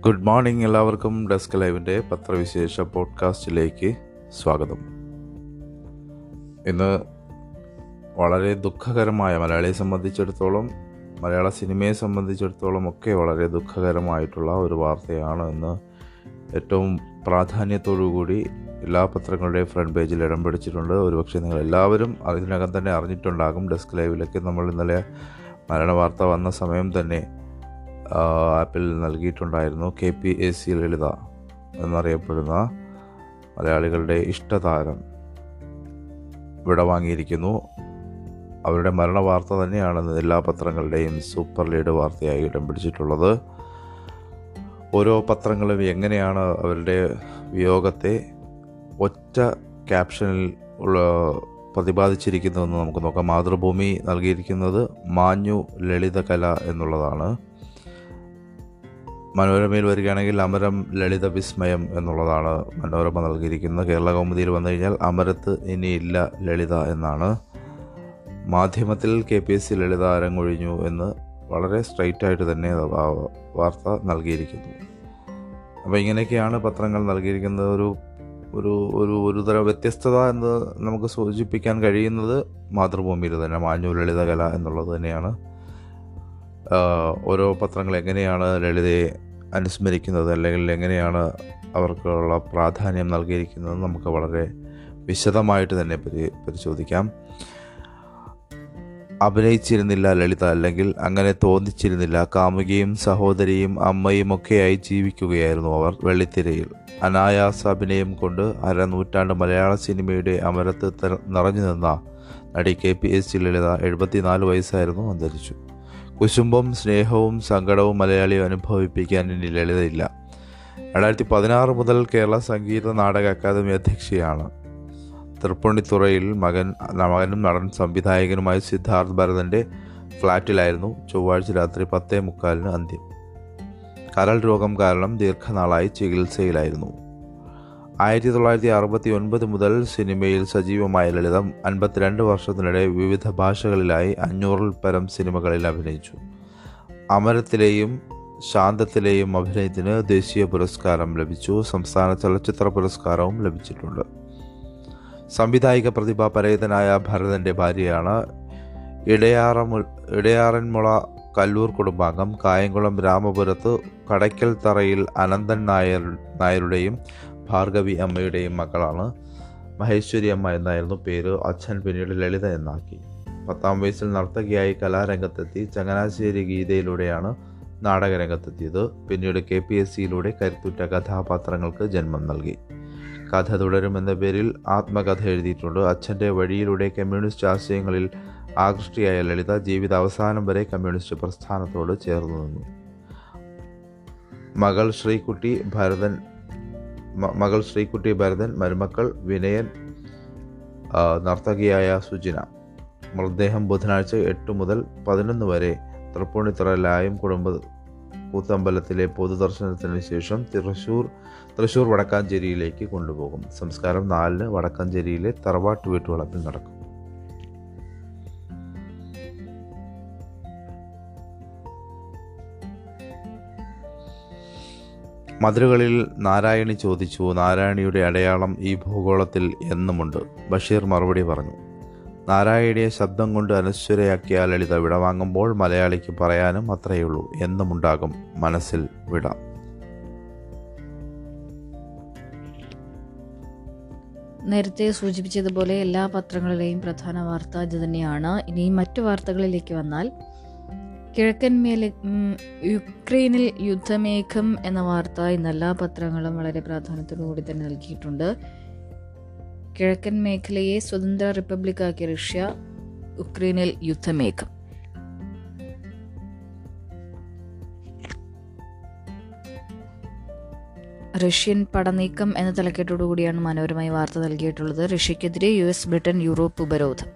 Good morning എല്ലാവർക്കും ഡെസ്ക് ലൈവിന്റെ പത്രവിശേഷ പോഡ്കാസ്റ്റിലേക്ക് സ്വാഗതം. ഇന്ന് വളരെ ദുഃഖകരമായ മലയാളിയെ സംബന്ധിച്ചിടത്തോളം മലയാള സിനിമയെ സംബന്ധിച്ചിടത്തോളം ഒക്കെ വളരെ ദുഃഖകരമായിട്ടുള്ള ഒരു വാർത്തയാണ് ഇന്ന് ഏറ്റവും പ്രാധാന്യത്തോടുകൂടി എല്ലാ പത്രങ്ങളുടെയും ഫ്രണ്ട് പേജിൽ ഇടം പിടിച്ചിട്ടുണ്ട്. ഒരുപക്ഷെ നിങ്ങൾ എല്ലാവരും അതിനകം തന്നെ അറിഞ്ഞിട്ടുണ്ടാകും ഡെസ്ക് ലൈവിലൊക്കെ നമ്മൾ ഇന്നലെ മരണ വാർത്ത വന്ന സമയം തന്നെ ആപ്പിൽ നൽകിയിട്ടുണ്ടായിരുന്നു K P A C Lalitha എന്നറിയപ്പെടുന്ന മലയാളികളുടെ ഇഷ്ടതാരം. വിടവാങ്ങിയിരിക്കുന്നു അവരുടെ മരണ വാർത്ത തന്നെയാണെന്ന് എല്ലാ പത്രങ്ങളുടെയും സൂപ്പർ ലീഡ് വാർത്തയായി ഇടം പിടിച്ചിട്ടുള്ളത്. ഓരോ പത്രങ്ങളും എങ്ങനെയാണ് അവരുടെ വിയോഗത്തെ ഒറ്റ ക്യാപ്ഷനിൽ ഉള്ള പ്രതിപാദിച്ചിരിക്കുന്നതെന്ന് നമുക്ക് നോക്കാം. മാതൃഭൂമി നൽകിയിരിക്കുന്നത് മാഞ്ഞു ലളിതകല എന്നുള്ളതാണ്. മനോരമയിൽ വരികയാണെങ്കിൽ അമരം ലളിത വിസ്മയം എന്നുള്ളതാണ് മനോരമ നൽകിയിരിക്കുന്നത്. കേരള കൗമുദിയിൽ വന്നു കഴിഞ്ഞാൽ അമരത്ത് ഇനിയില്ല ലളിത എന്നാണ്. മാധ്യമത്തിൽ K P S C Lalitha അരങ്ങൊഴിഞ്ഞു എന്ന് വളരെ സ്ട്രൈറ്റ് ആയിട്ട് തന്നെ വാർത്ത നൽകിയിരിക്കുന്നു. അപ്പോൾ ഇങ്ങനെയൊക്കെയാണ് പത്രങ്ങൾ നൽകിയിരിക്കുന്നത്. ഒരു ഒരു ഒരു ഒരു തരം വ്യത്യസ്തത എന്ന് നമുക്ക് സൂചിപ്പിക്കാൻ കഴിയുന്നത് മാതൃഭൂമിയിൽ തന്നെ മാഞ്ഞു ലളിതകല എന്നുള്ളത് തന്നെയാണ്. ഓരോ പത്രങ്ങൾ എങ്ങനെയാണ് ലളിതയെ അനുസ്മരിക്കുന്നത് അല്ലെങ്കിൽ എങ്ങനെയാണ് അവർക്കുള്ള പ്രാധാന്യം നൽകിയിരിക്കുന്നത് നമുക്ക് വളരെ വിശദമായിട്ട് തന്നെ പരി പരിശോധിക്കാം. അഭിനയിച്ചിരുന്നില്ല ലളിത അല്ലെങ്കിൽ അങ്ങനെ തോന്നിച്ചിരുന്നില്ല. കാമുകിയും സഹോദരിയും അമ്മയും ഒക്കെയായി ജീവിക്കുകയായിരുന്നു അവർ വെള്ളിത്തിരയിൽ. അനായാസ അഭിനയം കൊണ്ട് അരനൂറ്റാണ്ട് മലയാള സിനിമയുടെ അമരത്ത് നിറഞ്ഞു നിന്ന നടി K P S C Lalitha എഴുപത്തിനാല് വയസ്സായിരുന്നു അന്തരിച്ചു. കുശുംബം സ്നേഹവും സങ്കടവും മലയാളിയെ അനുഭവിപ്പിക്കാൻ ഇനി ലളിതയില്ല. രണ്ടായിരത്തി പതിനാറ് മുതൽ കേരള സംഗീത നാടക അക്കാദമി അധ്യക്ഷയാണ്. തൃപ്പൂണിത്തുറയിൽ മകൻ മകനും നടൻ സംവിധായകനുമായ സിദ്ധാർത്ഥ് ഭരതന്റെ ഫ്ലാറ്റിലായിരുന്നു ചൊവ്വാഴ്ച രാത്രി പത്തേ മുക്കാലിന് അന്ത്യം. കരൾ രോഗം കാരണം ദീർഘനാളായി ചികിത്സയിലായിരുന്നു. ആയിരത്തി തൊള്ളായിരത്തി അറുപത്തി ഒൻപത് മുതൽ സിനിമയിൽ സജീവമായ ലളിതം അൻപത്തിരണ്ട് വർഷത്തിനിടെ വിവിധ ഭാഷകളിലായി അഞ്ഞൂറിൽ പരം സിനിമകളിൽ അഭിനയിച്ചു. അമരത്തിലെയും ശാന്തത്തിലെയും അഭിനയത്തിന് ദേശീയ പുരസ്കാരം ലഭിച്ചു. സംസ്ഥാന ചലച്ചിത്ര പുരസ്കാരവും ലഭിച്ചിട്ടുണ്ട്. സംവിധായിക പ്രതിഭ പരേതനായ ഭരതന്റെ ഭാര്യയാണ് ഇടയാറമു ഇടയാറന്മുള കല്ലൂർ കുടുംബാംഗം. കായംകുളം രാമപുരത്ത് കടയ്ക്കൽ തറയിൽ അനന്തൻ നായർ നായരുടെയും ഭാർഗവി അമ്മയുടെയും മകളാണ്. മഹേശ്വരി അമ്മ എന്നായിരുന്നു പേര്. അച്ഛൻ പിന്നീട് ലളിത എന്നാക്കി. പത്താം വയസ്സിൽ നർത്തകിയായി കലാരംഗത്തെത്തി. ചങ്ങനാശ്ശേരി ഗീതയിലൂടെയാണ് നാടകരംഗത്തെത്തിയത്. പിന്നീട് കെ പി എസ് സിയിലൂടെ കരുത്തുറ്റ കഥാപാത്രങ്ങൾക്ക് ജന്മം നൽകി. കഥ തുടരുമെന്ന പേരിൽ ആത്മകഥ എഴുതിയിട്ടുണ്ട്. അച്ഛന്റെ വഴിയിലൂടെ കമ്മ്യൂണിസ്റ്റ് ആശയങ്ങളിൽ ആകൃഷ്ടിയായ ലളിത ജീവിത അവസാനം വരെ കമ്മ്യൂണിസ്റ്റ് പ്രസ്ഥാനത്തോട് ചേർന്നു നിന്നു. മകൾ ശ്രീകുട്ടി ഭരതൻ മകൾ ശ്രീകുട്ടി ഭരതൻ മരുമക്കൾ വിനയൻ നർത്തകിയായ സുജിന. മൃതദേഹം ബുധനാഴ്ച എട്ട് മുതൽ പതിനൊന്ന് വരെ തൃപ്പൂണിത്തറ ലായം കുടുംബ കൂത്തമ്പലത്തിലെ പൊതുദർശനത്തിന് ശേഷം തൃശൂർ തൃശൂർ വടക്കാഞ്ചേരിയിലേക്ക് കൊണ്ടുപോകും. സംസ്കാരം നാലിന് വടക്കാഞ്ചേരിയിലെ തറവാട്ട് വീട്ടുവളപ്പിൽ നടക്കും. മധുരകളിൽ നാരായണി ചോദിച്ചു നാരായണിയുടെ അടയാളം ഈ ഭൂഗോളത്തിൽ എന്നുമുണ്ട്. ബഷീർ മറുപടി പറഞ്ഞു നാരായണിയെ ശബ്ദം കൊണ്ട് അനശ്വരയാക്കിയ ലളിത വിടവാങ്ങുമ്പോൾ മലയാളിക്ക് പറയാനും അത്രയുള്ളൂ എന്നുമുണ്ടാകും മനസ്സിൽ വിട. നേരത്തെ സൂചിപ്പിച്ചതുപോലെ എല്ലാ പത്രങ്ങളിലെയും പ്രധാന വാർത്ത ഇത് തന്നെയാണ്. ഇനി മറ്റു വാർത്തകളിലേക്ക് വന്നാൽ കിഴക്കൻ മേല യുക്രൈനിൽ യുദ്ധമേഘം എന്ന വാർത്ത ഇന്ന് എല്ലാ പത്രങ്ങളും വളരെ പ്രാധാന്യത്തോടു കൂടി തന്നെ നൽകിയിട്ടുണ്ട്. കിഴക്കൻ മേഖലയെ സ്വതന്ത്ര റിപ്പബ്ലിക്കാക്കിയ റഷ്യ യുക്രൈനിൽ യുദ്ധമേഘം. റഷ്യൻ പടനീക്കം എന്ന തലക്കെട്ടോടുകൂടിയാണ് മനോരമായി വാർത്ത നൽകിയിട്ടുള്ളത്. റഷ്യക്കെതിരെ യു എസ് ബ്രിട്ടൻ യൂറോപ്പ് ഉപരോധം.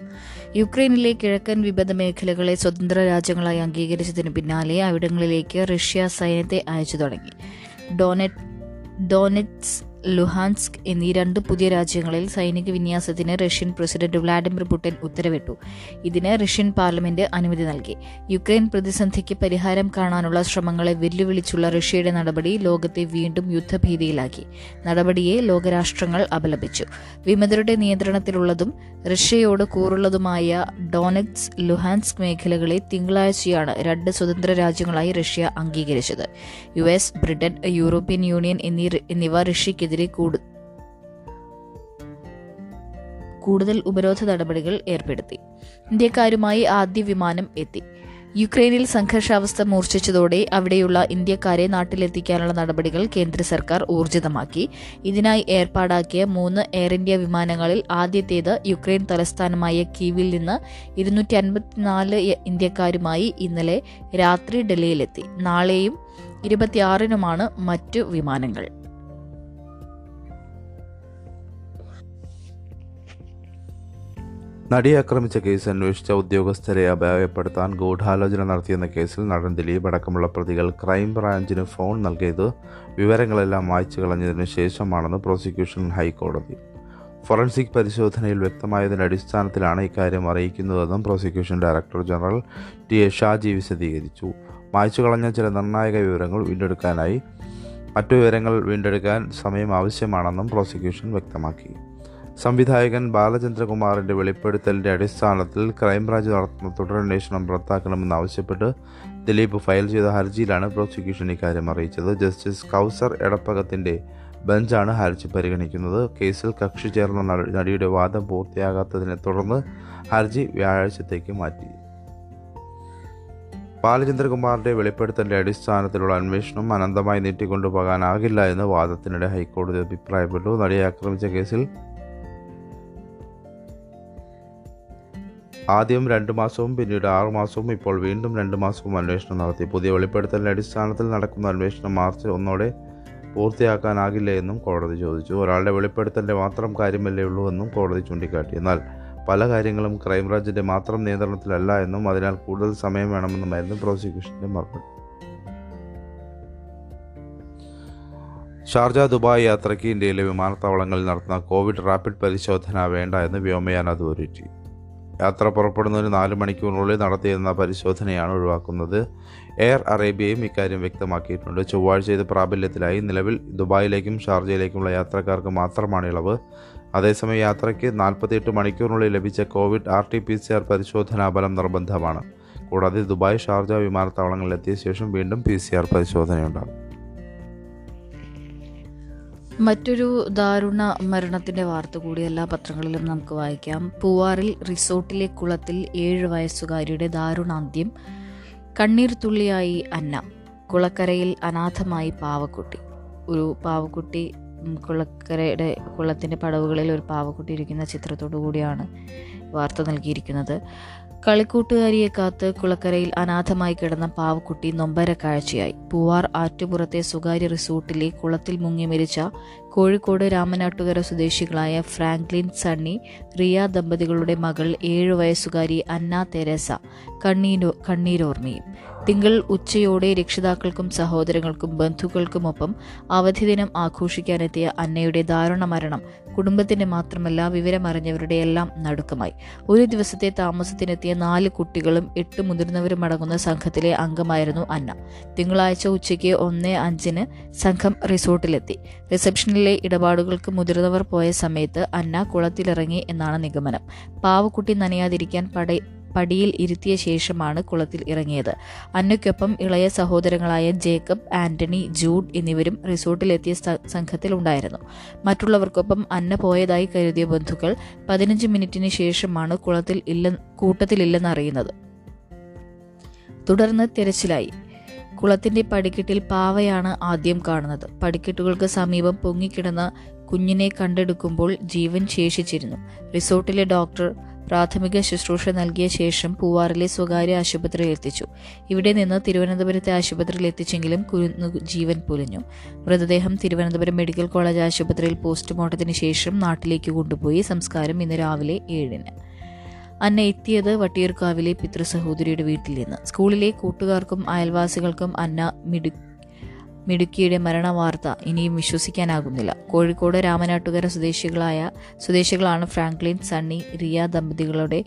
യുക്രൈനിലെ കിഴക്കൻ വിപദ മേഖലകളെ സ്വതന്ത്ര രാജ്യങ്ങളായി അംഗീകരിച്ചതിന് പിന്നാലെ അവിടങ്ങളിലേക്ക് റഷ്യ സൈന്യത്തെ അയച്ചു തുടങ്ങി. ഡോനെറ്റ് ഡോനെറ്റ്സ് ലുഹാൻസ്ക് എന്നീ രണ്ട് പുതിയ രാജ്യങ്ങളിൽ സൈനിക വിന്യാസത്തിന് റഷ്യൻ പ്രസിഡന്റ് വ്ളാഡിമിർ പുടിൻ ഉത്തരവിട്ടു. ഇതിന് റഷ്യൻ പാർലമെന്റ് അനുമതി നൽകി. യുക്രൈൻ പ്രതിസന്ധിക്ക് പരിഹാരം കാണാനുള്ള ശ്രമങ്ങളെ വെല്ലുവിളിച്ചുള്ള റഷ്യയുടെ നടപടി ലോകത്തെ വീണ്ടും യുദ്ധഭീതിയിലാക്കി. നടപടിയെ ലോകരാഷ്ട്രങ്ങൾ അപലപിച്ചു. വിമതരുടെ നിയന്ത്രണത്തിലുള്ളതും റഷ്യയോട് കൂറുള്ളതുമായ ഡോണക്സ് ലുഹാൻസ്ക് മേഖലകളെ തിങ്കളാഴ്ചയാണ് രണ്ട് സ്വതന്ത്ര രാജ്യങ്ങളായി റഷ്യ അംഗീകരിച്ചത്. U S Britain European Union എന്നീ എന്നിവ റഷ്യക്കെതിരെ കൂടു കൂടുതൽ ഉപരോധ നടപടികൾ ഏർപ്പെടുത്തി. ഇന്ത്യക്കാരുമായി ആദ്യ വിമാനം എത്തി. യുക്രൈനിൽ സംഘർഷാവസ്ഥ മൂർച്ഛിച്ചതോടെ അവിടെയുള്ള ഇന്ത്യക്കാരെ നാട്ടിലെത്തിക്കാനുള്ള നടപടികൾ കേന്ദ്ര സർക്കാർ ഊർജിതമാക്കി. ഇതിനായി ഏർപ്പാടാക്കിയ മൂന്ന് എയർ ഇന്ത്യ വിമാനങ്ങളിൽ ആദ്യത്തേത് യുക്രൈൻ തലസ്ഥാനമായ കീവിൽ നിന്ന് ഇരുന്നൂറ്റി അൻപത്തിനാല് ഇന്ത്യക്കാരുമായി ഇന്നലെ രാത്രി ഡൽഹിയിലെത്തി. നാളെയും ഇരുപത്തിയാറിനുമാണ് മറ്റു വിമാനങ്ങൾ. നടിയെ ആക്രമിച്ച കേസ് അന്വേഷിച്ച ഉദ്യോഗസ്ഥരെ അപായപ്പെടുത്താൻ ഗൂഢാലോചന നടത്തിയെന്ന കേസിൽ നടൻ ദിലീപ് അടക്കമുള്ള പ്രതികൾ ക്രൈംബ്രാഞ്ചിന് ഫോൺ നൽകിയത് വിവരങ്ങളെല്ലാം വായിച്ചു കളഞ്ഞതിന് ശേഷമാണെന്ന് പ്രോസിക്യൂഷൻ ഹൈക്കോടതി. ഫോറൻസിക് പരിശോധനയിൽ വ്യക്തമായതിന്റെ അടിസ്ഥാനത്തിലാണ് ഇക്കാര്യം അറിയിക്കുന്നതെന്നും prosecution director general T A Shaji വിശദീകരിച്ചു. മായ്ച്ചു കളഞ്ഞ ചില നിർണായക വിവരങ്ങൾ വീണ്ടെടുക്കാനായി മറ്റു വിവരങ്ങൾ വീണ്ടെടുക്കാൻ സമയം ആവശ്യമാണെന്നും പ്രോസിക്യൂഷൻ വ്യക്തമാക്കി. സംവിധായകൻ ബാലചന്ദ്രകുമാറിന്റെ വെളിപ്പെടുത്തലിന്റെ അടിസ്ഥാനത്തിൽ ക്രൈംബ്രാഞ്ച് നടത്തുന്ന തുടരന്വേഷണം റദ്ദാക്കണമെന്നാവശ്യപ്പെട്ട് ദിലീപ് ഫയൽ ചെയ്ത ഹർജിയിലാണ് പ്രോസിക്യൂഷൻ ഇക്കാര്യം അറിയിച്ചത്. ജസ്റ്റിസ് കൗസർ എടപ്പകത്തിന്റെ ബെഞ്ചാണ് ഹർജി പരിഗണിക്കുന്നത്. കേസിൽ കക്ഷി ചേർന്ന നടിയുടെ വാദം പൂർത്തിയാകാത്തതിനെ തുടർന്ന് ഹർജി വ്യാഴാഴ്ചത്തേക്ക് മാറ്റി. ബാലചന്ദ്രകുമാറിന്റെ വെളിപ്പെടുത്തലിന്റെ അടിസ്ഥാനത്തിലുള്ള അന്വേഷണം അനന്തമായി നീട്ടിക്കൊണ്ടുപോകാനാകില്ല എന്ന് വാദത്തിനിടെ ഹൈക്കോടതി അഭിപ്രായപ്പെട്ടു. നടിയെ ആക്രമിച്ച കേസിൽ ആദ്യം രണ്ട് മാസവും പിന്നീട് ആറു മാസവും ഇപ്പോൾ വീണ്ടും രണ്ട് മാസവും അന്വേഷണം നടത്തി. പുതിയ വെളിപ്പെടുത്തലിന്റെ അടിസ്ഥാനത്തിൽ നടക്കുന്ന അന്വേഷണം മാർച്ച് ഒന്നോടെ പൂർത്തിയാക്കാനാകില്ല എന്നും കോടതി ചോദിച്ചു. ഒരാളുടെ വെളിപ്പെടുത്തലിന്റെ മാത്രം കാര്യമല്ലേ ഉള്ളൂ എന്നും കോടതി ചൂണ്ടിക്കാട്ടി. എന്നാൽ പല കാര്യങ്ങളും ക്രൈംബ്രാഞ്ചിന്റെ മാത്രം നിയന്ത്രണത്തിലല്ല എന്നും അതിനാൽ കൂടുതൽ സമയം വേണമെന്നുമായിരുന്നു പ്രോസിക്യൂഷന്റെ മറുപടി. ഷാർജ ദുബായ് യാത്രയ്ക്ക് ഇന്ത്യയിലെ വിമാനത്താവളങ്ങളിൽ നടത്തുന്ന കോവിഡ് റാപ്പിഡ് പരിശോധന വേണ്ട എന്ന് വ്യോമയാന അതോറിറ്റി. യാത്ര പുറപ്പെടുന്നതിന് നാല് മണിക്കൂറിനുള്ളിൽ നടത്തിയിരുന്ന പരിശോധനയാണ് ഒഴിവാക്കുന്നത്. എയർ അറേബ്യയും ഇക്കാര്യം വ്യക്തമാക്കിയിട്ടുണ്ട്. ചൊവ്വാഴ്ച ഇത് പ്രാബല്യത്തിലായി. നിലവിൽ ദുബായിലേക്കും ഷാർജയിലേക്കുമുള്ള യാത്രക്കാർക്ക് മാത്രമാണ് ഇളവ്. അതേസമയം യാത്രയ്ക്ക് നാൽപ്പത്തിയെട്ട് മണിക്കൂറിനുള്ളിൽ ലഭിച്ച Covid R T P C R പരിശോധനാ ഫലം നിർബന്ധമാണ്. കൂടാതെ ദുബായ് ഷാർജ വിമാനത്താവളങ്ങളിലെത്തിയ ശേഷം വീണ്ടും പി സി ആർ പരിശോധനയുണ്ടാകും. മറ്റൊരു ദാരുണ മരണത്തിന്റെ വാർത്ത കൂടി എല്ലാ പത്രങ്ങളിലും നമുക്ക് വായിക്കാം. പൂവാറിൽ റിസോർട്ടിലെ കുളത്തിൽ ഏഴ് വയസ്സുകാരിയുടെ ദാരുണാന്ത്യം. കണ്ണീർ തുള്ളിയായി അന്ന. കുളക്കരയിൽ അനാഥമായി പാവക്കുട്ടി. ഒരു പാവക്കുട്ടി കുളക്കരയുടെ കുളത്തിന്റെ പടവുകളിൽ ഒരു പാവക്കുട്ടി ഇരിക്കുന്ന ചിത്രത്തോടു കൂടിയാണ് വാർത്ത നൽകിയിരിക്കുന്നത്. കളിക്കൂട്ടുകാരിയെ കാത്ത് കുളക്കരയിൽ അനാഥമായി കിടന്ന പാവക്കുട്ടി നൊമ്പര കാഴ്ചയായി. പൂവാർ ആറ്റുപുറത്തെ സ്വകാര്യ റിസോർട്ടിലെ കുളത്തിൽ മുങ്ങി മരിച്ച കോഴിക്കോട് രാമനാട്ടുകര സ്വദേശികളായ ഫ്രാങ്ക്ലിൻ സണ്ണി റിയ ദമ്പതികളുടെ മകൾ ഏഴു വയസ്സുകാരി അന്ന തെരേസ കണ്ണീരോ കണ്ണീരോർമ്മയും. തിങ്കൾ ഉച്ചയോടെ രക്ഷിതാക്കൾക്കും സഹോദരങ്ങൾക്കും ബന്ധുക്കൾക്കുമൊപ്പം അവധി ദിനം ആഘോഷിക്കാനെത്തിയ അന്നയുടെ ദാരുണ മരണം കുടുംബത്തിന്റെ മാത്രമല്ല വിവരമറിഞ്ഞവരുടെ എല്ലാം നടുക്കമായി. ഒരു ദിവസത്തെ താമസത്തിനെത്തിയ നാല് കുട്ടികളും എട്ട് മുതിർന്നവരും അടങ്ങുന്ന സംഘത്തിലെ അംഗമായിരുന്നു അന്ന. തിങ്കളാഴ്ച ഉച്ചയ്ക്ക് ഒന്ന് അഞ്ചിന് സംഘം റിസോർട്ടിലെത്തി. റിസപ്ഷനിലെ ഇടപാടുകൾക്ക് മുതിർന്നവർ പോയ സമയത്ത് അന്ന കുളത്തിലിറങ്ങി എന്നാണ് നിഗമനം. പാവക്കുട്ടി നനയാതിരിക്കാൻ പട പടിയിൽ ഇരുത്തിയ ശേഷമാണ് കുളത്തിൽ ഇറങ്ങിയത്. അന്നയ്ക്കൊപ്പം ഇളയ സഹോദരങ്ങളായ ജേക്കബ് ആന്റണി ജൂഡ് എന്നിവരും റിസോർട്ടിലെത്തിയ സംഘത്തിൽ ഉണ്ടായിരുന്നു മറ്റുള്ളവർക്കൊപ്പം അന്ന പോയതായി കരുതിയ ബന്ധുക്കൾ പതിനഞ്ച് മിനിറ്റിന് ശേഷമാണ് കുളത്തിൽ ഇല്ല കൂട്ടത്തിലില്ലെന്ന് അറിയുന്നത് തുടർന്ന് തിരച്ചിലായി. കുളത്തിന്റെ പടിക്കെട്ടിൽ പാവയാണ് ആദ്യം കാണുന്നത്. പടിക്കെട്ടുകൾക്ക് സമീപം പൊങ്ങിക്കിടന്ന കുഞ്ഞിനെ കണ്ടെടുക്കുമ്പോൾ ജീവൻ ശേഷിച്ചിരുന്നു. റിസോർട്ടിലെ ഡോക്ടർ പ്രാഥമിക ശുശ്രൂഷ നൽകിയ ശേഷം പൂവാറിലെ സ്വകാര്യ ആശുപത്രിയിൽ എത്തിച്ചു. ഇവിടെ നിന്ന് തിരുവനന്തപുരത്തെ ആശുപത്രിയിൽ എത്തിച്ചെങ്കിലും കുരുന്നു ജീവൻ പൊലിഞ്ഞു. മൃതദേഹം തിരുവനന്തപുരം മെഡിക്കൽ കോളേജ് ആശുപത്രിയിൽ പോസ്റ്റ്മോർട്ടത്തിന് ശേഷം നാട്ടിലേക്ക് കൊണ്ടുപോയി സംസ്കാരം ഇന്ന് രാവിലെ ഏഴിന്. അന്ന എത്തിയത് വട്ടിയൂർക്കാവിലെ പിതൃസഹോദരിയുടെ വീട്ടിൽ നിന്ന്. സ്കൂളിലെ കൂട്ടുകാർക്കും അയൽവാസികൾക്കും അന്ന മിടു മിടുക്കിയുടെ മരണവാർത്ത ഇനിയും വിശ്വസിക്കാനാകുന്നില്ല. കോഴിക്കോട് രാമനാട്ടുകര സ്വദേശികളായ സ്വദേശികളാണ് ഫ്രാങ്ക്ലിൻ സണ്ണി റിയ ദമ്പതികളുടെ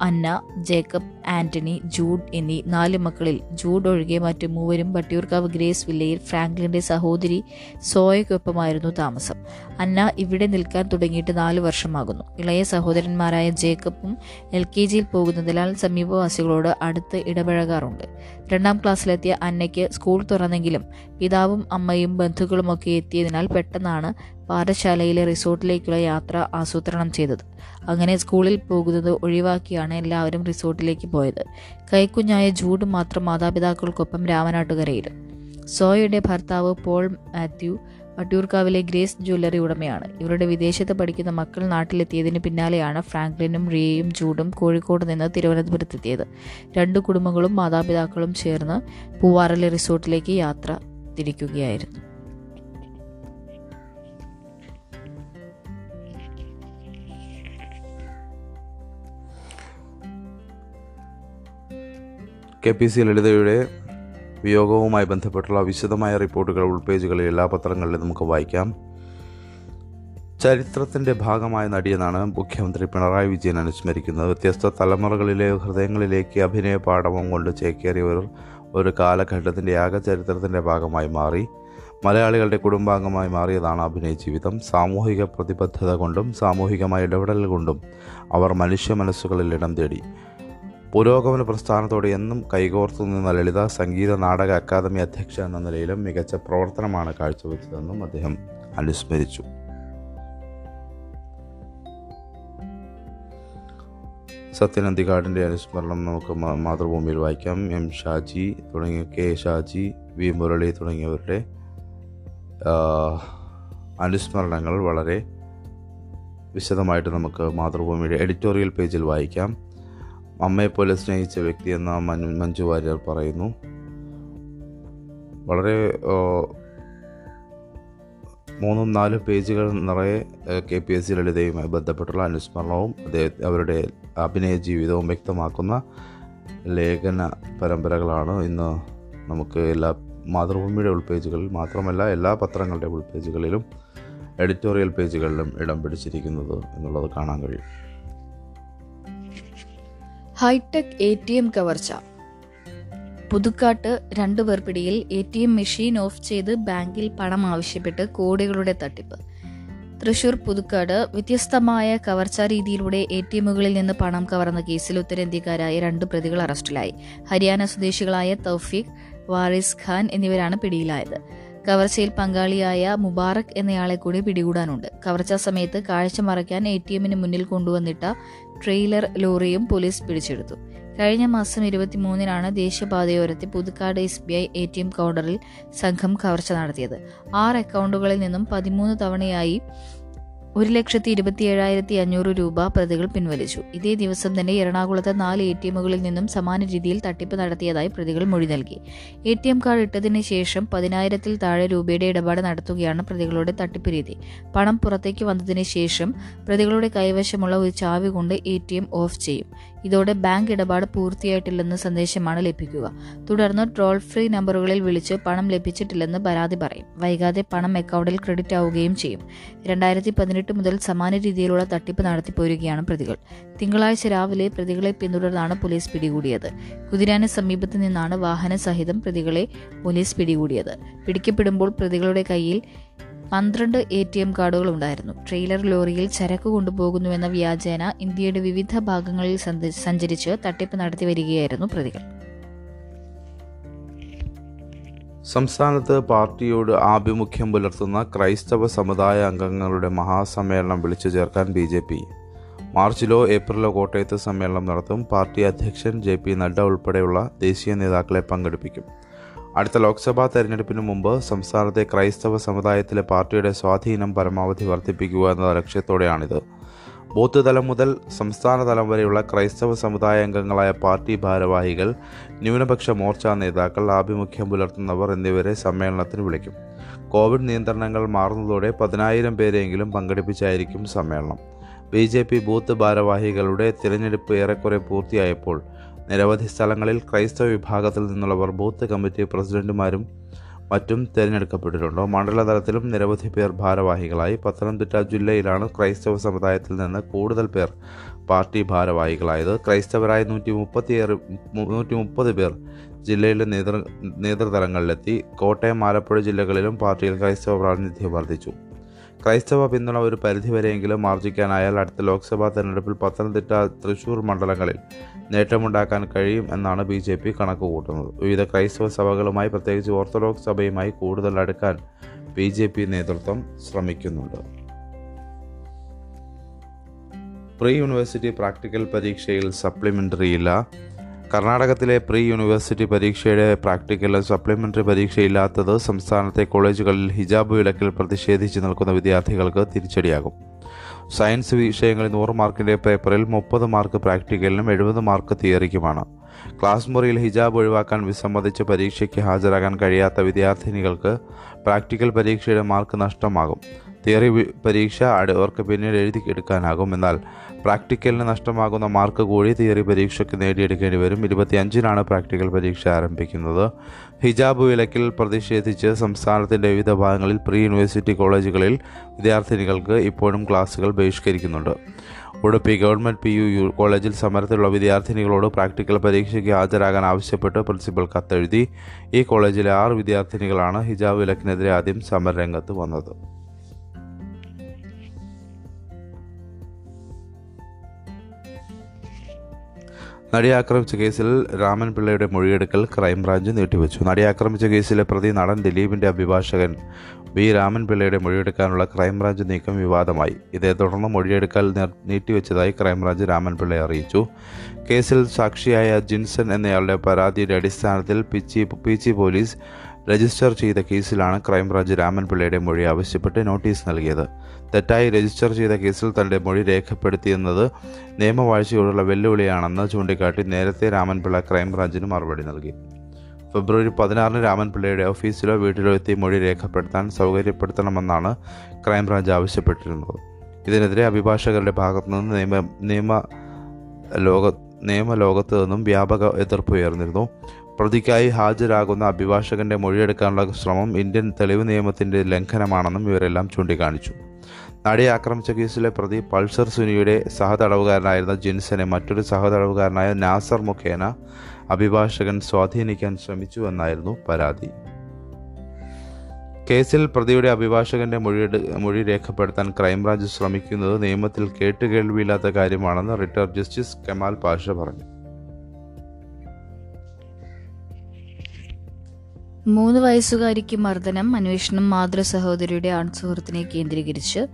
അന്ന ജേക്കബ് ആന്റണി ജൂഡ് എന്നീ നാല് മക്കളിൽ ജൂഡ് ഒഴികെ മറ്റു മൂവരും വട്ടിയൂർക്കാവ് ഗ്രേസ് വില്ലയിൽ ഫ്രാങ്ക്ലിന്റെ സഹോദരി സോയയ്ക്കൊപ്പമായിരുന്നു താമസം. അന്ന ഇവിടെ നിൽക്കാൻ തുടങ്ങിയിട്ട് നാല് വർഷമാകുന്നു. ഇളയ സഹോദരന്മാരായ ജേക്കബും എൽ കെ ജിയിൽ പോകുന്നതിനാൽ സമീപവാസികളോട് അടുത്ത് ഇടപഴകാറുണ്ട്. രണ്ടാം ക്ലാസ്സിലെത്തിയ അന്നയ്ക്ക് സ്കൂൾ തുറന്നെങ്കിലും പിതാവും അമ്മയും ബന്ധുക്കളുമൊക്കെ എത്തിയതിനാൽ പെട്ടെന്നാണ് പാഠശാലയിലെ റിസോർട്ടിലേക്കുള്ള യാത്ര ആസൂത്രണം ചെയ്തത്. അങ്ങനെ സ്കൂളിൽ പോകുന്നത് ഒഴിവാക്കിയാണ് എല്ലാവരും റിസോർട്ടിലേക്ക് പോയത്. കൈക്കുഞ്ഞായ ജൂഡ് മാത്രം മാതാപിതാക്കൾക്കൊപ്പം രാമനാട്ടുകരയിൽ. സോയയുടെ ഭർത്താവ് പോൾ മാത്യു വട്ടിയൂർക്കാവിലെ ഗ്രേസ് ജ്വല്ലറി ഉടമയാണ്. ഇവരുടെ വിദേശത്ത് പഠിക്കുന്ന മക്കൾ നാട്ടിലെത്തിയതിന് പിന്നാലെയാണ് ഫ്രാങ്ക്ലിനും റിയയും ജൂഡും കോഴിക്കോട് നിന്ന് തിരുവനന്തപുരത്തെത്തിയത്. രണ്ടു കുടുംബങ്ങളും മാതാപിതാക്കളും ചേർന്ന് പൂവാറിലെ റിസോർട്ടിലേക്ക് യാത്ര തിരിക്കുകയായിരുന്നു. കെ പി സി ലളിതയുടെ വിയോഗവുമായി ബന്ധപ്പെട്ടുള്ള വിശദമായ റിപ്പോർട്ടുകൾ ഉൾപേജുകളിൽ എല്ലാ പത്രങ്ങളിലും നമുക്ക് വായിക്കാം. ചരിത്രത്തിന്റെ ഭാഗമായ നടിയെന്നാണ് മുഖ്യമന്ത്രി പിണറായി വിജയൻ അനുസ്മരിക്കുന്നത്. വ്യത്യസ്ത തലമുറകളിലെ ഹൃദയങ്ങളിലേക്ക് അഭിനയ പാഠവും കൊണ്ട് ചേക്കേറിയവർ ഒരു കാലഘട്ടത്തിന്റെ ആകെ ചരിത്രത്തിന്റെ ഭാഗമായി മാറി. മലയാളികളുടെ കുടുംബാംഗമായി മാറിയതാണ് അഭിനയ ജീവിതം. സാമൂഹിക പ്രതിബദ്ധത കൊണ്ടും സാമൂഹികമായ ഇടപെടൽ കൊണ്ടും അവർ മനുഷ്യ മനസ്സുകളിൽ ഇടം തേടി. പുരോഗമന പ്രസ്ഥാനത്തോട് എന്നും കൈകോർത്തു നിന്ന ലളിത സംഗീത നാടക അക്കാദമി അധ്യക്ഷ എന്ന നിലയിലും മികച്ച പ്രവർത്തനമാണ് കാഴ്ചവെച്ചതെന്നും അദ്ദേഹം അനുസ്മരിച്ചു. സത്യനന്ദികാടിന്റെ അനുസ്മരണം നമുക്ക് മാതൃഭൂമിയിൽ വായിക്കാം. എം ഷാജി തുടങ്ങിയ കെ ഷാജി വി മുരളി തുടങ്ങിയവരുടെ അനുസ്മരണങ്ങൾ വളരെ വിശദമായിട്ട് നമുക്ക് മാതൃഭൂമിയുടെ എഡിറ്റോറിയൽ പേജിൽ വായിക്കാം. അമ്മയെപ്പോലെ സ്നേഹിച്ച വ്യക്തി എന്ന മഞ്ജു വാര്യർ പറയുന്നു. വളരെ മൂന്നും നാലും പേജുകൾ നിറയെ കെ പി എസ് സി ലളിതയുമായി ബന്ധപ്പെട്ടുള്ള അനുസ്മരണവും അദ്ദേഹം അവരുടെ അഭിനയ ജീവിതവും വ്യക്തമാക്കുന്ന ലേഖന പരമ്പരകളാണ് ഇന്ന് നമുക്ക് എല്ലാ മാതൃഭൂമിയുടെ ഉൾപേജുകളിൽ മാത്രമല്ല എല്ലാ പത്രങ്ങളുടെ ഉൾപേജുകളിലും എഡിറ്റോറിയൽ പേജുകളിലും ഇടം പിടിച്ചിരിക്കുന്നത് എന്നുള്ളത് കാണാൻ കഴിയും. ഹൈടെക് എ ടി എം കവർച്ച. പുതുക്കാട്ട് രണ്ടു പേർ പിടിയിൽ A T M machine off ചെയ്ത് ബാങ്കിൽ പണം ആവശ്യപ്പെട്ട് കോടികളുടെ തട്ടിപ്പ്. തൃശൂർ പുതുക്കാട് വ്യത്യസ്തമായ കവർച്ചാ രീതിയിലൂടെ എ ടി എമ്മുകളിൽ നിന്ന് പണം കവർന്ന കേസിൽ ഉത്തരേന്ത്യക്കാരായ രണ്ട് പ്രതികൾ അറസ്റ്റിലായി. ഹരിയാന സ്വദേശികളായ തൗഫീഖ് വാറിസ് ഖാൻ എന്നിവരാണ് പിടിയിലായത്. കവർച്ചയിൽ പങ്കാളിയായ മുബാറക് എന്നയാളെ കൂടി പിടികൂടാനുണ്ട്. കവർച്ചാ സമയത്ത് കാഴ്ച മറയ്ക്കാൻ എ ടി എമ്മിന് മുന്നിൽ കൊണ്ടുവന്നിട്ട ട്രെയിലർ ലോറിയും പോലീസ് പിടിച്ചെടുത്തു. കഴിഞ്ഞ മാസം ഇരുപത്തിമൂന്നിനാണ് ദേശീയപാതയോരത്തെ Puthukkad S B I A T M കൗണ്ടറിൽ സംഘം കവർച്ച നടത്തിയത്. ആറ് അക്കൗണ്ടുകളിൽ നിന്നും പതിമൂന്ന് തവണയായി ഒരു ലക്ഷത്തി ഇരുപത്തി ഏഴായിരത്തി അഞ്ഞൂറ് രൂപ പ്രതികൾ പിൻവലിച്ചു. ഇതേ ദിവസം തന്നെ എറണാകുളത്ത് നാല് എ ടി എമ്മുകളിൽ നിന്നും സമാന രീതിയിൽ തട്ടിപ്പ് നടത്തിയതായി പ്രതികൾ മൊഴി നൽകി. എ ടി എം കാർഡ് ഇട്ടതിന് ശേഷം പതിനായിരത്തിൽ താഴെ രൂപയുടെ ഇടപാട് നടത്തുകയാണ് പ്രതികളുടെ തട്ടിപ്പ് രീതി. പണം പുറത്തേക്ക് വന്നതിന് ശേഷം പ്രതികളുടെ കൈവശമുള്ള ഒരു ചാവി കൊണ്ട് എ ടി എം ഓഫ് ചെയ്യും. ഇതോടെ ബാങ്ക് ഇടപാട് പൂർത്തിയായിട്ടില്ലെന്ന സന്ദേശമാണ് ലഭിക്കുക. തുടർന്ന് ട്രോൾ ഫ്രീ നമ്പറുകളിൽ വിളിച്ച് പണം ലഭിച്ചിട്ടില്ലെന്ന് പരാതി പറയും. വൈകാതെ പണം അക്കൗണ്ടിൽ ക്രെഡിറ്റ് ആവുകയും ചെയ്യും. രണ്ടായിരത്തി പതിനെട്ട് മുതൽ സമാന രീതിയിലുള്ള തട്ടിപ്പ് നടത്തിപ്പോരുകയാണ് പ്രതികൾ. തിങ്കളാഴ്ച രാവിലെ പ്രതികളെ പിന്തുടർന്നാണ് പോലീസ് പിടികൂടിയത്. കുതിരാന സമീപത്ത് നിന്നാണ് വാഹന സഹിതം പ്രതികളെ പോലീസ് പിടികൂടിയത്. പിടിക്കപ്പെടുമ്പോൾ പ്രതികളുടെ കയ്യിൽ പന്ത്രണ്ട് എ ടി എം കാർഡുകൾ ഉണ്ടായിരുന്നു. ട്രെയിലർ ലോറിയിൽ ചരക്ക് കൊണ്ടുപോകുന്നുവെന്ന വ്യാജേന ഇന്ത്യയുടെ വിവിധ ഭാഗങ്ങളിൽ സഞ്ചരിച്ച് തട്ടിപ്പ് നടത്തി വരികയായിരുന്നു പ്രതികൾ. സംസ്ഥാനത്ത് പാർട്ടിയോട് ആഭിമുഖ്യം പുലർത്തുന്ന ക്രൈസ്തവ സമുദായ അംഗങ്ങളുടെ മഹാസമ്മേളനം വിളിച്ചു ചേർക്കാൻ ബി ജെ പി. മാർച്ചിലോ ഏപ്രിലോ കോട്ടയത്ത് സമ്മേളനം നടത്തും പാർട്ടി അധ്യക്ഷൻ ജെ പി നഡ്ഡ ഉൾപ്പെടെയുള്ള ദേശീയ നേതാക്കളെ പങ്കെടുപ്പിക്കും. അടുത്ത ലോക്സഭാ തെരഞ്ഞെടുപ്പിന് മുമ്പ് സംസ്ഥാനത്തെ ക്രൈസ്തവ സമുദായത്തിലെ പാർട്ടിയുടെ സ്വാധീനം പരമാവധി വർദ്ധിപ്പിക്കുക എന്ന ലക്ഷ്യത്തോടെയാണിത്. ബൂത്ത് തലം മുതൽ സംസ്ഥാന തലം വരെയുള്ള ക്രൈസ്തവ സമുദായ അംഗങ്ങളായ പാർട്ടി ഭാരവാഹികൾ ന്യൂനപക്ഷ മോർച്ച നേതാക്കൾ ആഭിമുഖ്യം പുലർത്തുന്നവർ എന്നിവരെ സമ്മേളനത്തിന് വിളിക്കും. കോവിഡ് നിയന്ത്രണങ്ങൾ മാറുന്നതോടെ പതിനായിരം പേരെങ്കിലും പങ്കെടുപ്പിച്ചായിരിക്കും സമ്മേളനം. ബി ജെ പി ബൂത്ത് ഭാരവാഹികളുടെ തിരഞ്ഞെടുപ്പ് ഏറെക്കുറെ പൂർത്തിയായപ്പോൾ നിരവധി സ്ഥലങ്ങളിൽ ക്രൈസ്തവ വിഭാഗത്തിൽ നിന്നുള്ളവർ ബൂത്ത് കമ്മിറ്റി പ്രസിഡന്റുമാരും മറ്റും തിരഞ്ഞെടുക്കപ്പെട്ടിട്ടുണ്ട്. മണ്ഡലതലത്തിലും നിരവധി പേർ ഭാരവാഹികളായി. പത്തനംതിട്ട ജില്ലയിലാണ് ക്രൈസ്തവ സമുദായത്തിൽ നിന്ന് കൂടുതൽ പേർ പാർട്ടി ഭാരവാഹികളായത്. ക്രൈസ്തവരായ നൂറ്റി മുപ്പത്തിയേറെ നൂറ്റി മുപ്പത് പേർ ജില്ലയിലെ നേതൃ നേതൃതലങ്ങളിലെത്തി. കോട്ടയം ആലപ്പുഴ ജില്ലകളിലും പാർട്ടിയിൽ ക്രൈസ്തവ പ്രാതിനിധ്യം വർദ്ധിച്ചു. ക്രൈസ്തവ പിന്തുണ ഒരു പരിധിവരെയെങ്കിലും ആർജിക്കാനായാൽ അടുത്ത ലോക്സഭാ തെരഞ്ഞെടുപ്പിൽ പത്തനംതിട്ട തൃശൂർ മണ്ഡലങ്ങളിൽ നേട്ടമുണ്ടാക്കാൻ കഴിയും എന്നാണ് ബി ജെ പി കണക്കുകൂട്ടുന്നത്. വിവിധ ക്രൈസ്തവ സഭകളുമായി പ്രത്യേകിച്ച് ഓർത്തഡോക്സ് സഭയുമായി കൂടുതൽ അടുക്കാൻ ബി ജെ പി നേതൃത്വം ശ്രമിക്കുന്നുണ്ട്. പ്രീ യൂണിവേഴ്സിറ്റി പ്രാക്ടിക്കൽ പരീക്ഷയിൽ സപ്ലിമെന്ററി ഇല്ല. കർണാടകത്തിലെ പ്രീ യൂണിവേഴ്സിറ്റി പരീക്ഷയുടെ പ്രാക്ടിക്കൽ സപ്ലിമെന്ററി പരീക്ഷയില്ലാത്തത് സംസ്ഥാനത്തെ കോളേജുകളിൽ ഹിജാബ് വിലക്കിൽ പ്രതിഷേധിച്ച് നിൽക്കുന്ന വിദ്യാർത്ഥികൾക്ക് തിരിച്ചടിയാകും. സയൻസ് വിഷയങ്ങളിൽ നൂറ് മാർക്കിന്റെ പേപ്പറിൽ മുപ്പത് മാർക്ക് പ്രാക്ടിക്കലിനും എഴുപത് മാർക്ക് തിയറിക്കുമാണ്. ക്ലാസ് മുറിയിൽ ഹിജാബ് ഒഴിവാക്കാൻ വിസമ്മതിച്ച് പരീക്ഷയ്ക്ക് ഹാജരാകാൻ കഴിയാത്ത വിദ്യാർത്ഥിനികൾക്ക് പ്രാക്ടിക്കൽ പരീക്ഷയുടെ മാർക്ക് നഷ്ടമാകും. തിയറി പരീക്ഷ അവർക്ക് പിന്നീട് എഴുതി എടുക്കാനാകും. എന്നാൽ പ്രാക്ടിക്കലിന് നഷ്ടമാകുന്ന മാർക്ക് കൂടി തിയറി പരീക്ഷയ്ക്ക് നേടിയെടുക്കേണ്ടി വരും. ഇരുപത്തിയഞ്ചിനാണ് പ്രാക്ടിക്കൽ പരീക്ഷ ആരംഭിക്കുന്നത്. ഹിജാബ് വിലക്കിൽ പ്രതിഷേധിച്ച് സംസ്ഥാനത്തിന്റെ വിവിധ ഭാഗങ്ങളിൽ പ്രീ യൂണിവേഴ്സിറ്റി കോളേജുകളിൽ വിദ്യാർത്ഥിനികൾക്ക് ഇപ്പോഴും ക്ലാസുകൾ ബഹിഷ്കരിക്കുന്നുണ്ട്. ഉടുപ്പി ഗവൺമെന്റ് പി യു കോളേജിൽ സമരത്തിലുള്ള വിദ്യാർത്ഥിനികളോട് പ്രാക്ടിക്കൽ പരീക്ഷയ്ക്ക് ഹാജരാകാൻ ആവശ്യപ്പെട്ട് പ്രിൻസിപ്പൽ കത്തെഴുതി. ഈ കോളേജിലെ ആറ് വിദ്യാർത്ഥിനികളാണ് ഹിജാബ് വിലക്കിനെതിരെ ആദ്യം സമരരംഗത്ത് വന്നത്. നടിയെ ആക്രമിച്ച കേസിൽ രാമൻ പിള്ളയുടെ മൊഴിയെടുക്കൽ ക്രൈംബ്രാഞ്ച് നീട്ടിവെച്ചു. നടിയെ ആക്രമിച്ച കേസിലെ പ്രതി നടൻ ദിലീപിന്റെ അഭിഭാഷകൻ വി. രാമൻ പിള്ളയുടെ മൊഴിയെടുക്കാനുള്ള ക്രൈംബ്രാഞ്ച് നീക്കം വിവാദമായി. ഇതേ തുടർന്ന് മൊഴിയെടുക്കൽ നീട്ടിവെച്ചതായി ക്രൈംബ്രാഞ്ച് രാമൻ പിള്ളയെ അറിയിച്ചു. കേസിൽ സാക്ഷിയായ ജിൻസൺ എന്നയാളുടെ പരാതിയുടെ അടിസ്ഥാനത്തിൽ പിച്ചി പിച്ചി പോലീസ് രജിസ്റ്റർ ചെയ്ത കേസിലാണ് ക്രൈംബ്രാഞ്ച് രാമൻപിള്ളയുടെ മൊഴി ആവശ്യപ്പെട്ട് നോട്ടീസ് നൽകിയത്. തെറ്റായി രജിസ്റ്റർ ചെയ്ത കേസിൽ തന്റെ മൊഴി രേഖപ്പെടുത്തിയെന്നത് നിയമവാഴ്ചയോടുള്ള വെല്ലുവിളിയാണെന്ന് ചൂണ്ടിക്കാട്ടി നേരത്തെ രാമൻപിള്ള ക്രൈംബ്രാഞ്ചിന് മറുപടി നൽകി. ഫെബ്രുവരി പതിനാറിന് രാമൻപിള്ളയുടെ ഓഫീസിലോ വീട്ടിലോ എത്തി മൊഴി രേഖപ്പെടുത്താൻ സൗകര്യപ്പെടുത്തണമെന്നാണ് ക്രൈംബ്രാഞ്ച് ആവശ്യപ്പെട്ടിരുന്നത്. ഇതിനെതിരെ അഭിഭാഷകരുടെ ഭാഗത്തുനിന്ന് നിയമ നിയമ ലോക നിയമലോകത്ത് നിന്നും വ്യാപക എതിർപ്പ് ഉയർന്നിരുന്നു. പ്രതിക്കായി ഹാജരാകുന്ന അഭിഭാഷകന്റെ മൊഴിയെടുക്കാനുള്ള ശ്രമം ഇന്ത്യൻ തെളിവ് നിയമത്തിന്റെ ലംഘനമാണെന്നും ഇവരെല്ലാം ചൂണ്ടിക്കാണിച്ചു. നടിയെ ആക്രമിച്ച കേസിലെ പ്രതി പൾസർ സുനിയുടെ സഹതടവുകാരനായിരുന്ന ജിൻസനെ മറ്റൊരു സഹതടവുകാരനായ നാസർ മുഖേന അഭിഭാഷകൻ സ്വാധീനിക്കാൻ ശ്രമിച്ചു എന്നായിരുന്നു പരാതി. കേസിൽ പ്രതിയുടെ അഭിഭാഷകന്റെ മൊഴിയെടു മൊഴി രേഖപ്പെടുത്താൻ ക്രൈംബ്രാഞ്ച് ശ്രമിക്കുന്നത് നിയമത്തിൽ കേട്ടുകേൾവിയില്ലാത്ത കാര്യമാണെന്ന് റിട്ടയർഡ് ജസ്റ്റിസ് കമാൽ പാഷ പറഞ്ഞു. മൂന്ന് വയസ്സുകാരിക്ക് മർദ്ദനം അന്വേഷണം മാതൃ സഹോദരിയുടെ ആൺസുഹൃത്തിനെ കേന്ദ്രീകരിച്ച്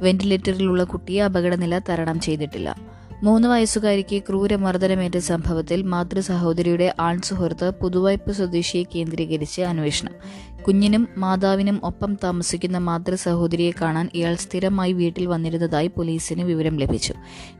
വെന്റിലേറ്ററിലുള്ള കുട്ടിയെ അപകടനില തരണം ചെയ്തിട്ടില്ല. മൂന്ന് വയസ്സുകാരിക്ക് ക്രൂരമർദ്ദനമേറ്റ സംഭവത്തിൽ മാതൃ സഹോദരിയുടെ ആൺസുഹൃത്ത് പുതുവായ്പ സ്വദേശിയെ കേന്ദ്രീകരിച്ച് അന്വേഷണം. കുഞ്ഞിനും മാതാവിനും ഒപ്പം താമസിക്കുന്ന മാതൃ സഹോദരിയെ കാണാൻ ഇയാൾ സ്ഥിരമായി വീട്ടിൽ വന്നിരുന്നതായി പോലീസിന് വിവരം ലഭിച്ചു.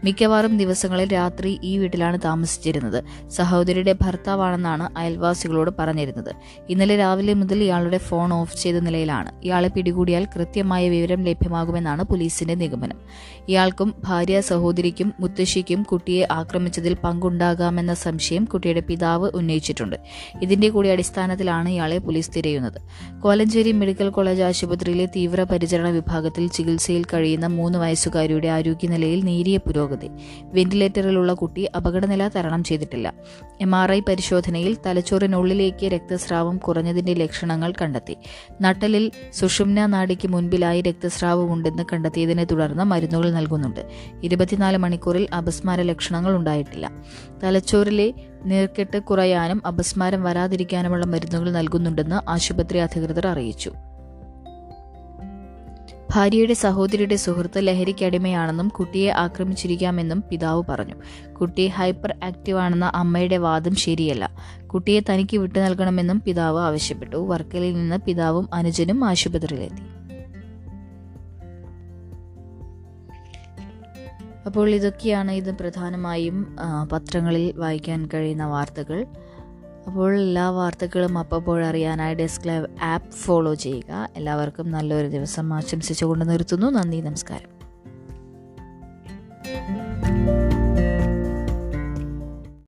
മിക്കവാറും ദിവസങ്ങളിൽ രാത്രി ഈ വീട്ടിലാണ് താമസിച്ചിരുന്നത്. സഹോദരിയുടെ ഭർത്താവാണെന്നാണ് അയൽവാസികളോട് പറഞ്ഞിരുന്നത്. ഇന്നലെ രാവിലെ മുതൽ ഇയാളുടെ ഫോൺ ഓഫ് ചെയ്ത നിലയിലാണ്. ഇയാളെ പിടികൂടിയാൽ കൃത്യമായ വിവരം ലഭ്യമാകുമെന്നാണ് പോലീസിന്റെ നിഗമനം. ഇയാൾക്കും ഭാര്യ സഹോദരിക്കും മുത്തശ്ശിക്കും കുട്ടിയെ ആക്രമിച്ചതിൽ പങ്കുണ്ടാകാമെന്ന സംശയം കുട്ടിയുടെ പിതാവ് ഉന്നയിച്ചിട്ടുണ്ട്. ഇതിന്റെ കൂടി അടിസ്ഥാനത്തിലാണ് ഇയാളെ പോലീസ് തിരയുന്നത്. കോലഞ്ചേരി മെഡിക്കൽ കോളേജ് ആശുപത്രിയിലെ തീവ്രപരിചരണ വിഭാഗത്തിൽ ചികിത്സയിൽ കഴിയുന്ന മൂന്ന് വയസ്സുകാരിയുടെ ആരോഗ്യനിലയിൽ നേരിയ പുരോഗതി. വെന്റിലേറ്ററിലുള്ള കുട്ടി അപകടനില തരണം ചെയ്തിട്ടില്ല. എം ആർ ഐ പരിശോധനയിൽ തലച്ചോറിനുള്ളിലേക്ക് രക്തസ്രാവം കുറഞ്ഞതിന്റെ ലക്ഷണങ്ങൾ കണ്ടെത്തി. നട്ടലിൽ സുഷുമ്ന നാടിക്ക് മുൻപിലായി രക്തസ്രാവമുണ്ടെന്ന് കണ്ടെത്തിയതിനെ തുടർന്ന് മരുന്നുകൾ നൽകുന്നുണ്ട്. ഇരുപത്തിനാല് മണിക്കൂറിൽ അപസ്മാര ലക്ഷണങ്ങൾ ഉണ്ടായിട്ടില്ല. തലച്ചോറിലെ നീർക്കെട്ട് കുറയാനും അപസ്മാരം വരാതിരിക്കാനുമുള്ള മരുന്നുകൾ നൽകുന്നുണ്ടെന്ന് ആശുപത്രി അധികൃതർ അറിയിച്ചു. ഭാര്യയുടെ സഹോദരിയുടെ സുഹൃത്ത് ലഹരിക്ക് അടിമയാണെന്നും കുട്ടിയെ ആക്രമിച്ചിരിക്കാമെന്നും പിതാവ് പറഞ്ഞു. കുട്ടി ഹൈപ്പർ ആക്റ്റീവ് ആണെന്ന അമ്മയുടെ വാദം ശരിയല്ല. കുട്ടിയെ തനിക്ക് വിട്ടു നൽകണമെന്നും പിതാവ് ആവശ്യപ്പെട്ടു. വർക്കലിൽ നിന്ന് പിതാവും അനുജനും ആശുപത്രിയിലെത്തി. അപ്പോൾ ഇതൊക്കെയാണ് ഇത് പ്രധാനമായും പത്രങ്ങളിൽ വായിക്കാൻ കഴിയുന്ന വാർത്തകൾ. അപ്പോൾ എല്ലാ വാർത്തകളും അപ്പോൾ അറിയാനായി ഡെസ്ക് ലൈവ് ആപ്പ് ഫോളോ ചെയ്യുക. എല്ലാവർക്കും നല്ലൊരു ദിവസം ആശംസിച്ചുകൊണ്ട് നിർത്തുന്നു. നന്ദി നമസ്കാരം.